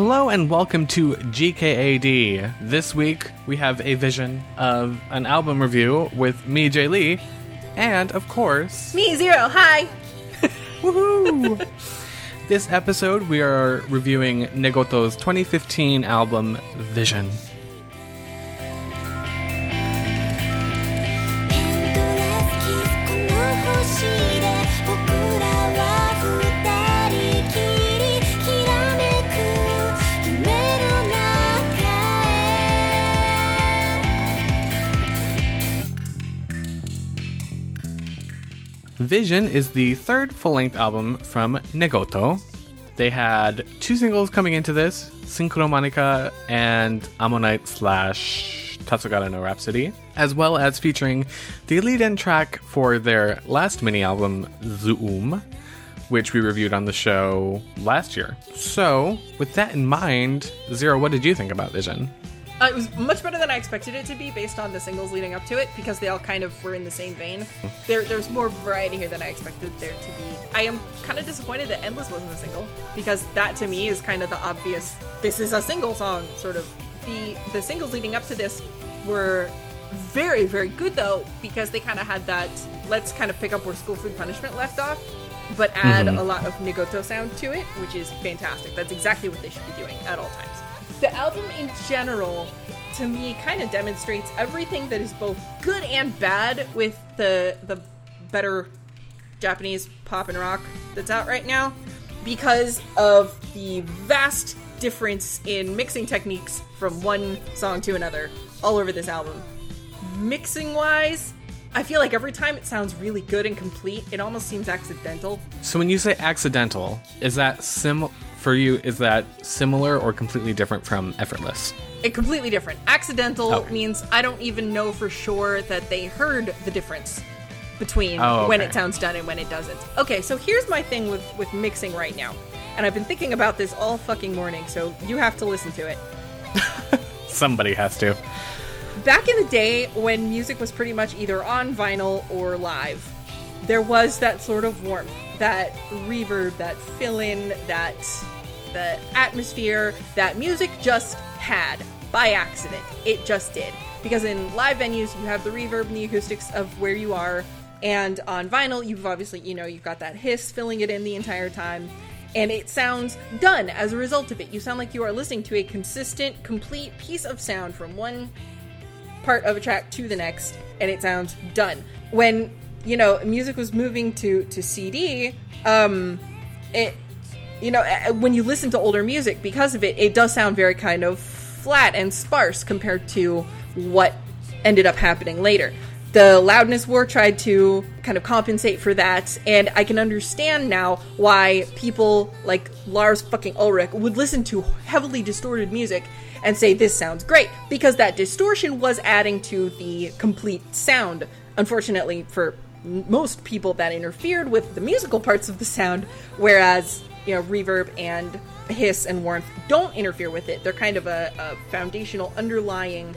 Hello and welcome to GKAD. This week we have a vision of an album review with me, Jay Lee, and of course, Me, Zero. Hi. woohoo! this episode we are reviewing Negoto's 2015 album Vision. Vision is the third full length album from Negoto. They had two singles coming into this Synchromanica and Ammonite slash Tasogare no Rhapsody, as well as featuring the lead in track for their last mini album, Zoom, which we reviewed on the show last year. So, with that in mind, Zero, what did you think about Vision? Uh, it was much better than I expected it to be based on the singles leading up to it because they all kind of were in the same vein. There, there's more variety here than I expected there to be. I am kind of disappointed that Endless wasn't a single because that to me is kind of the obvious. This is a single song, sort of. The the singles leading up to this were very very good though because they kind of had that let's kind of pick up where School Food Punishment left off, but add a lot of Negoto sound to it, which is fantastic. That's exactly what they should be doing at all times. The album in general, to me, kind of demonstrates everything that is both good and bad with the the better Japanese pop and rock that's out right now, because of the vast difference in mixing techniques from one song to another all over this album. Mixing wise, I feel like every time it sounds really good and complete, it almost seems accidental. So, when you say accidental, is that sim for you? Is that similar or completely different from effortless? it completely different. Accidental Okay. means I don't even know for sure that they heard the difference between Oh, when it sounds done and when it doesn't. Okay, so here's my thing with with mixing right now. And I've been thinking about this all fucking morning, so you have to listen to it. Somebody has to. Back in the day when music was pretty much either on vinyl or live, there was that sort of warmth, that reverb, that fill in, that the atmosphere that music just had by accident. It just did. Because in live venues, you have the reverb and the acoustics of where you are, and on vinyl, you've obviously, you know, you've got that hiss filling it in the entire time, and it sounds done as a result of it. You sound like you are listening to a consistent, complete piece of sound from one part of a track to the next and it sounds done when you know music was moving to to cd um it you know when you listen to older music because of it it does sound very kind of flat and sparse compared to what ended up happening later the loudness war tried to kind of compensate for that and i can understand now why people like lars fucking ulrich would listen to heavily distorted music and say this sounds great because that distortion was adding to the complete sound. Unfortunately, for most people, that interfered with the musical parts of the sound, whereas you know reverb and hiss and warmth don't interfere with it. They're kind of a, a foundational underlying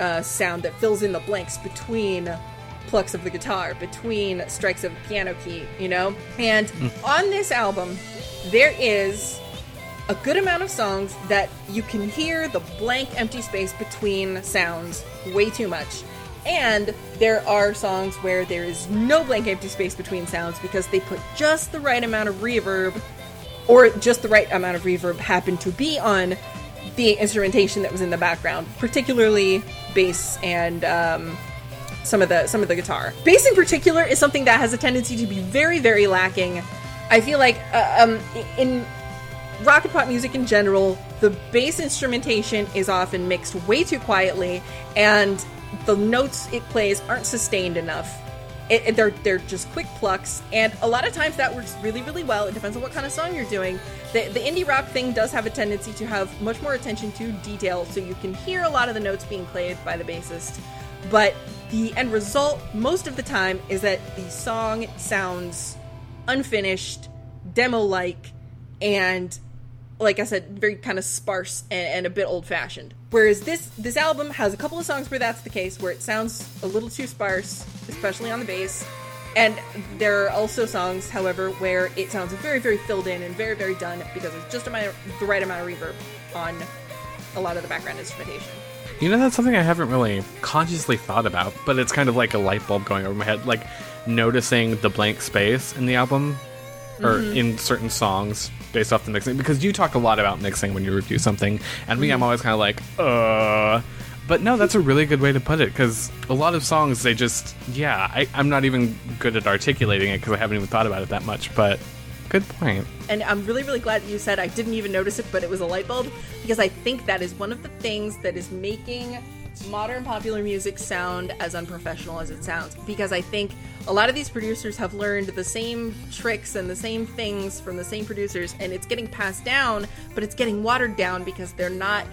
uh, sound that fills in the blanks between plucks of the guitar, between strikes of the piano key, you know? And on this album, there is a good amount of songs that you can hear the blank empty space between sounds way too much. And there are songs where there is no blank empty space between sounds because they put just the right amount of reverb or just the right amount of reverb happened to be on the instrumentation that was in the background, particularly bass and um, some of the some of the guitar. Bass in particular is something that has a tendency to be very very lacking. I feel like uh, um, in rock and pop music in general, the bass instrumentation is often mixed way too quietly, and the notes it plays aren't sustained enough. It, it- they're they're just quick plucks, and a lot of times that works really really well. It depends on what kind of song you're doing. The the indie rock thing does have a tendency to have much more attention to detail, so you can hear a lot of the notes being played by the bassist. But the end result, most of the time, is that the song sounds unfinished, demo like, and like I said, very kind of sparse and, and a bit old fashioned. Whereas this this album has a couple of songs where that's the case, where it sounds a little too sparse, especially on the bass, And there are also songs, however, where it sounds very, very filled in and very, very done because it's just amount the right amount of reverb on a lot of the background instrumentation. You know, that's something I haven't really consciously thought about, but it's kind of like a light bulb going over my head. Like noticing the blank space in the album or mm-hmm. in certain songs based off the mixing. Because you talk a lot about mixing when you review something, and me, I'm always kind of like, uh. But no, that's a really good way to put it because a lot of songs, they just, yeah, I, I'm not even good at articulating it because I haven't even thought about it that much, but good point. And I'm really, really glad that you said I didn't even notice it, but it was a light bulb because I think that is one of the things that is making modern popular music sound as unprofessional as it sounds. Because I think a lot of these producers have learned the same tricks and the same things from the same producers, and it's getting passed down, but it's getting watered down because they're not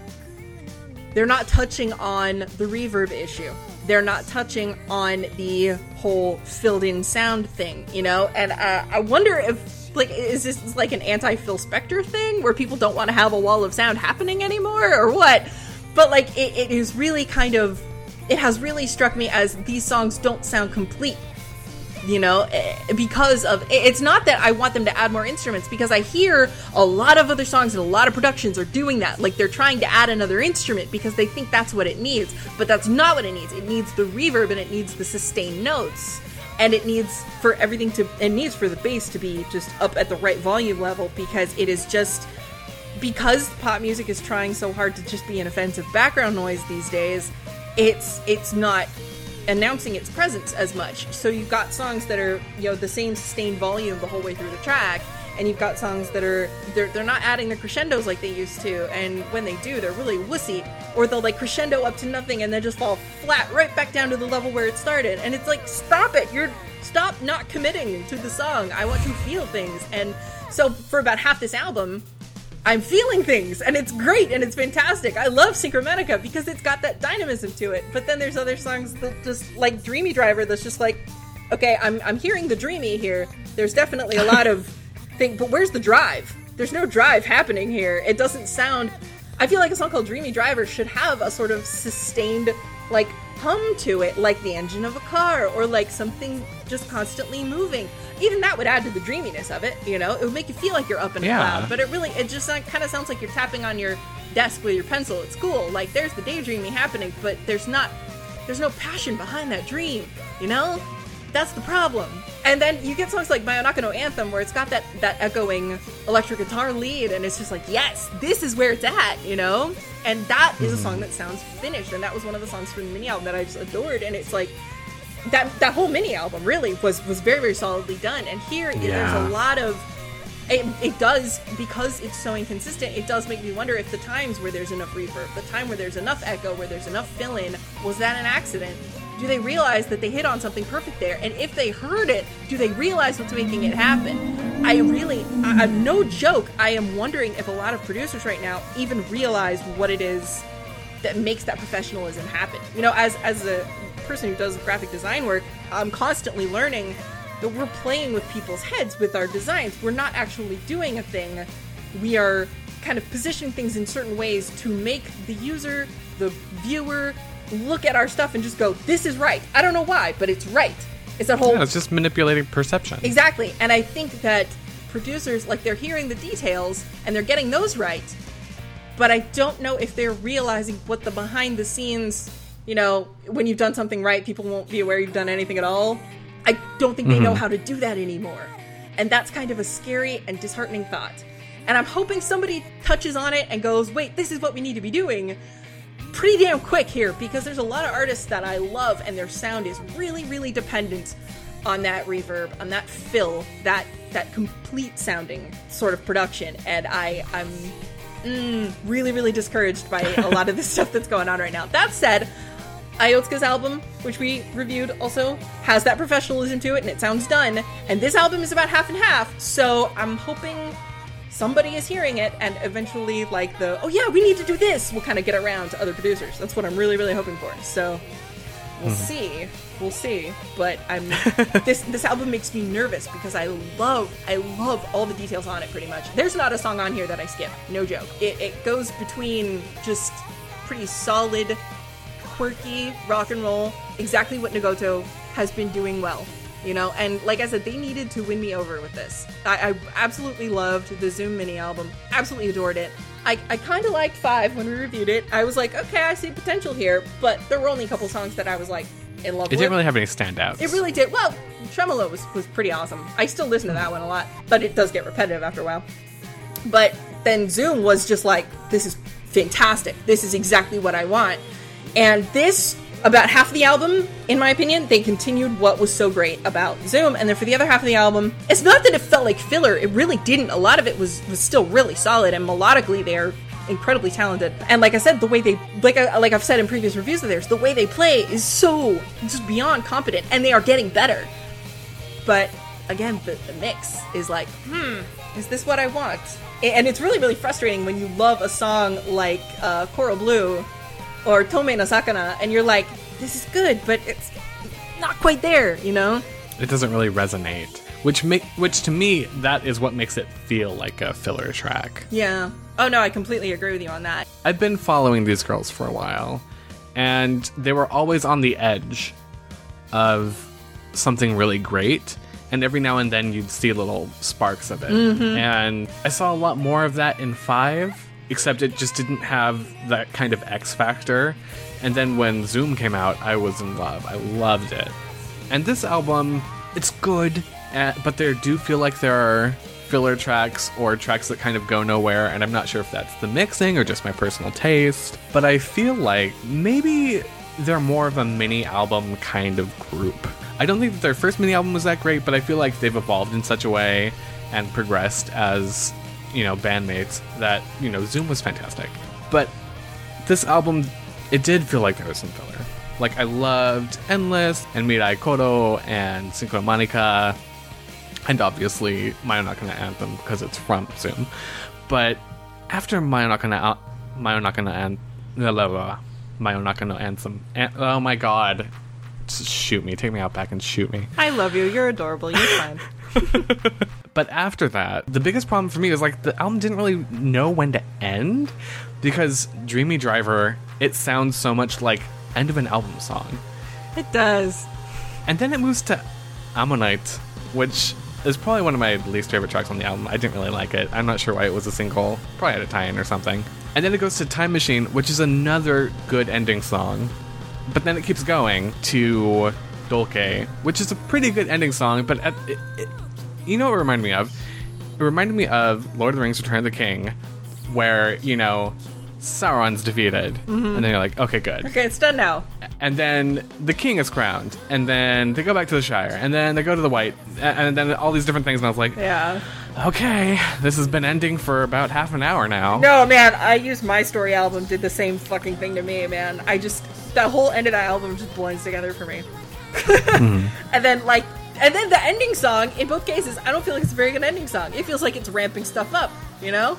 they're not touching on the reverb issue. They're not touching on the whole filled in sound thing, you know? And uh, I wonder if, like, is this like an anti Phil Spector thing where people don't want to have a wall of sound happening anymore or what? But, like, it, it is really kind of, it has really struck me as these songs don't sound complete you know eh, because of it's not that i want them to add more instruments because i hear a lot of other songs and a lot of productions are doing that. Like they're trying to add another instrument because they think that's what it needs but that's not what it needs. It needs the reverb and it needs the sustained notes. And it needs for everything to it needs for the bass to be just up at the right volume level because it is just because pop music is trying so hard to just be an offensive background noise these days it's it's not announcing its presence as much. So you've got songs that are, you know, the same sustained volume the whole way through the track, and you've got songs that are they're they're not adding the crescendos like they used to, and when they do, they're really wussy, or they'll like crescendo up to nothing and then just fall flat right back down to the level where it started. And it's like, stop it! You're stop not committing to the song. I want to feel things. And so for about half this album, I'm feeling things, and it's great and it's fantastic. I love Synchromanica because it's got that dynamism to it. But then there's other songs that just like Dreamy Driver that's just like, okay, I'm I'm hearing the dreamy here. There's definitely a lot of thing, but where's the drive? There's no drive happening here. It doesn't sound. I feel like a song called Dreamy Driver should have a sort of sustained like hum to it, like the engine of a car or like something just constantly moving. Even that would add to the dreaminess of it, you know? It would make you feel like you're up in a Yeah. cloud, but it really, it just kind of sounds like you're tapping on your desk with your pencil at school. Like there's the daydreaming happening, but there's not, there's no passion behind that dream, you know? That's the problem. And then you get songs like Mayonaka no Anthem where it's got that, that echoing electric guitar lead, and it's just like, yes, this is where it's at, you know? And that is a song mm-hmm. that sounds finished, and that was one of the songs from the mini album that I just adored, and it's like, that that whole mini album really was was very very solidly done. And here there's a lot of it, it does because it's so inconsistent it does make me wonder if the times where there's enough reverb the time where there's enough echo where there's enough fill in was that an accident do they realize that they hit on something perfect there and if they heard it do they realize what's making it happen i really I, i'm no joke i am wondering if a lot of producers right now even realize what it is that makes that professionalism happen. You know, as as a person who does graphic design work, I'm constantly learning that we're playing with people's heads with our designs. We're not actually doing a thing. We are kind of positioning things in certain ways to make the user, the viewer, look at our stuff and just go, "This is right." I don't know why, but it's right. It's a whole Yeah, it's just manipulating perception. Exactly. And I think that producers, like, they're hearing the details and they're getting those right. But I don't know if they're realizing what the behind the scenes, you know, when you've done something right, people won't be aware you've done anything at all. I don't think they know mm-hmm. how to do that anymore. And that's kind of a scary and disheartening thought. And I'm hoping somebody touches on it and goes, wait, this is what we need to be doing pretty damn quick here because there's a lot of artists that I love and their sound is really, really dependent on that reverb, on that fill, that that complete sounding sort of production. And I, I'm mm, really, really discouraged by a lot of the stuff that's going on right now. That said, Iotsuka's album, which we reviewed, also has that professionalism to it and it sounds done. And this album is about half and half, so I'm hoping somebody is hearing it and eventually like the oh yeah we need to do this will kind of get around to other producers. That's what i'm really really hoping for. So we'll mm-hmm. see. We'll see. But i'm this this album makes me nervous because i love i love all the details on it pretty much. There's not a song on here that i skip. No joke. It, it goes between just pretty solid quirky rock and roll exactly what Negoto has been doing well you know. And like I said, they needed to win me over with this. I, I absolutely loved the Zoom mini album. Absolutely adored it. I, I kind of liked five when we reviewed it. I was like, okay, I see potential here, but there were only a couple songs that I was like in love with. It with. didn't really have any standouts. It really did. Well, Tremolo was, was pretty awesome. I still listen to that one a lot, but it does get repetitive after a while. But then Zoom was just like, this is fantastic. This is exactly what I want. And this, about half the album, in my opinion, they continued what was so great about Zoom. And then for the other half of the album, it's not that it felt like filler. It really didn't. A lot of it was, was still really solid, and melodically, they're incredibly talented. And like I said, the way they, like I, like I've said in previous reviews of theirs, the way they play is so just beyond competent, and they are getting better. But again, the, the mix is like, hmm, is this what I want? And it's really, really frustrating when you love a song like uh, Coral Blue or Tome no Sakana, and you're like, this is good, but it's not quite there, you know? it doesn't really resonate. Which make which to me that is what makes it feel like a filler track. Yeah. Oh no, I completely agree with you on that. I've been following these girls for a while, and they were always on the edge of something really great. And every now and then you'd see little sparks of it. Mm-hmm. And I saw a lot more of that in five, except it just didn't have that kind of X factor. And then when Zoom came out, I was in love. I loved it. And this album, it's good, uh, but there do feel like there are filler tracks or tracks that kind of go nowhere, and I'm not sure if that's the mixing or just my personal taste. But I feel like maybe they're more of a mini album kind of group. I don't think that their first mini album was that great, but I feel like they've evolved in such a way and progressed as, you know, bandmates that, you know, Zoom was fantastic. But this album, it did feel like there was some filler. Like I loved Endless and Mirai Koro and Synchromanica, and obviously Mayonaka no Anthem because it's from Zoom. But after Mayonaka no An- Mayonaka no An- la, la, la, Mayonaka no Anthem, An- oh my god, Just shoot me, take me out back and shoot me. I love you. You're adorable. You're fine. But after that, the biggest problem for me is like the album didn't really know when to end because Dreamy Driver, it sounds so much like end of an album song. it does. And then it moves to Ammonite, which is probably one of my least favorite tracks on the album. I didn't really like it. I'm not sure why it was a single. Probably had a tie-in or something. And then it goes to Time Machine, which is another good ending song. But then it keeps going to Dolke, which is a pretty good ending song. But at, it, it, you know what it reminded me of? It reminded me of Lord of the Rings: Return of the King, where you know Sauron's defeated, mm-hmm. and then you're like, okay, good Okay, it's done now. and then the king is crowned, and then they go back to the Shire, and then they go to the White, and then all these different things. And I was like, Yeah. okay, this has been ending for about half an hour now. No, man, I used my story album did the same fucking thing to me, man. I just that whole end of that album just blends together for me. Mm-hmm. And then like and then the ending song, in both cases, I don't feel like it's a very good ending song. It feels like it's ramping stuff up, you know?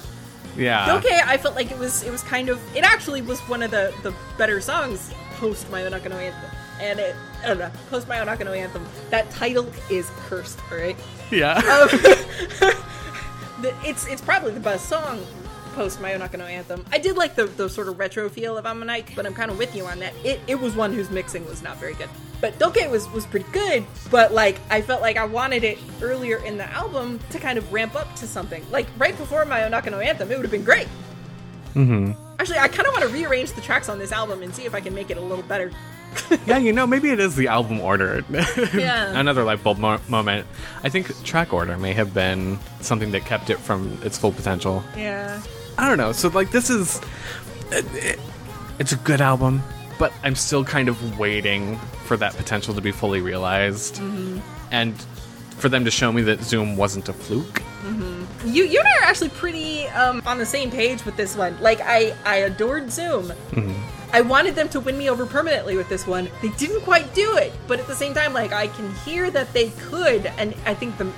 Yeah. okay, I felt like it was it was kind of it actually was one of the the better songs post Mayonaka no Anthem. And it I don't know, post Mayonaka no Anthem. That title is cursed, alright? Yeah. Um, the, it's it's probably the best song post Mayonaka no Anthem. I did like the, the sort of retro feel of Ammonite, but I'm kind of with you on that. It, it was one whose mixing was not very good. But Doke was, was pretty good, but like I felt like I wanted it earlier in the album to kind of ramp up to something. Like right before Mayonaka no Anthem, it would have been great. hmm Actually, I kind of want to rearrange the tracks on this album and see if I can make it a little better. Yeah, you know, maybe it is the album order. Yeah. Another light bulb mo- moment. I think track order may have been something that kept it from its full potential. Yeah. I don't know. So like this is it, it- it's a good album, but I'm still kind of waiting for that potential to be fully realized. Mm-hmm. And for them to show me that Zoom wasn't a fluke. Mm-hmm. You you and I are actually pretty um, on the same page with this one. Like I I adored Zoom. Mm-hmm. I wanted them to win me over permanently with this one. They didn't quite do it, but at the same time, like I can hear that they could, and I think the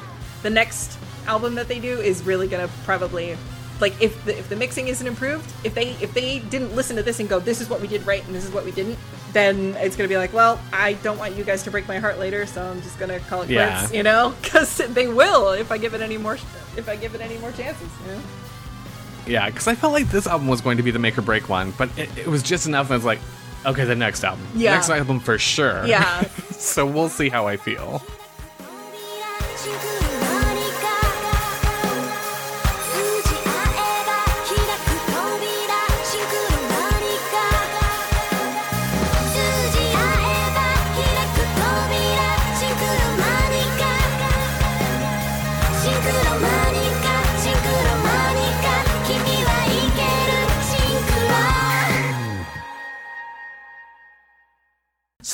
the next album that they do is really gonna probably like if the, if the mixing isn't improved, if they if they didn't listen to this and go, this is what we did right and this is what we didn't, then it's gonna be like, well, I don't want you guys to break my heart later, so I'm just gonna call it Yeah. quits, you know, because they will if I give it any more if I give it any more chances, you know. Yeah, because I felt like this album was going to be the make or break one, but it, it was just enough. And I was like, okay, the next album, Yeah. next album for sure. Yeah. so we'll see how I feel.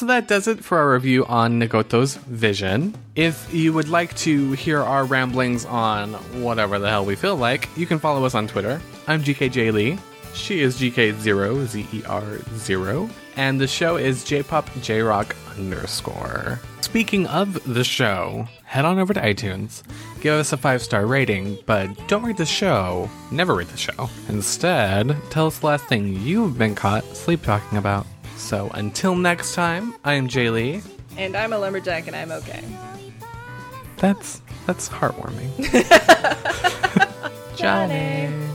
So that does it for our review on Negoto's Vision. If you would like to hear our ramblings on whatever the hell we feel like, you can follow us on Twitter. I'm GKJ Lee. She is GK0, Z E R 0. And the show is JPop JRock underscore. Speaking of the show, head on over to iTunes, give us a five star rating, but don't rate the show. Never rate the show. Instead, tell us the last thing you've been caught sleep talking about. So until next time, I am Jay Lee. And I'm a lumberjack and I'm okay. That's that's heartwarming. Johnny.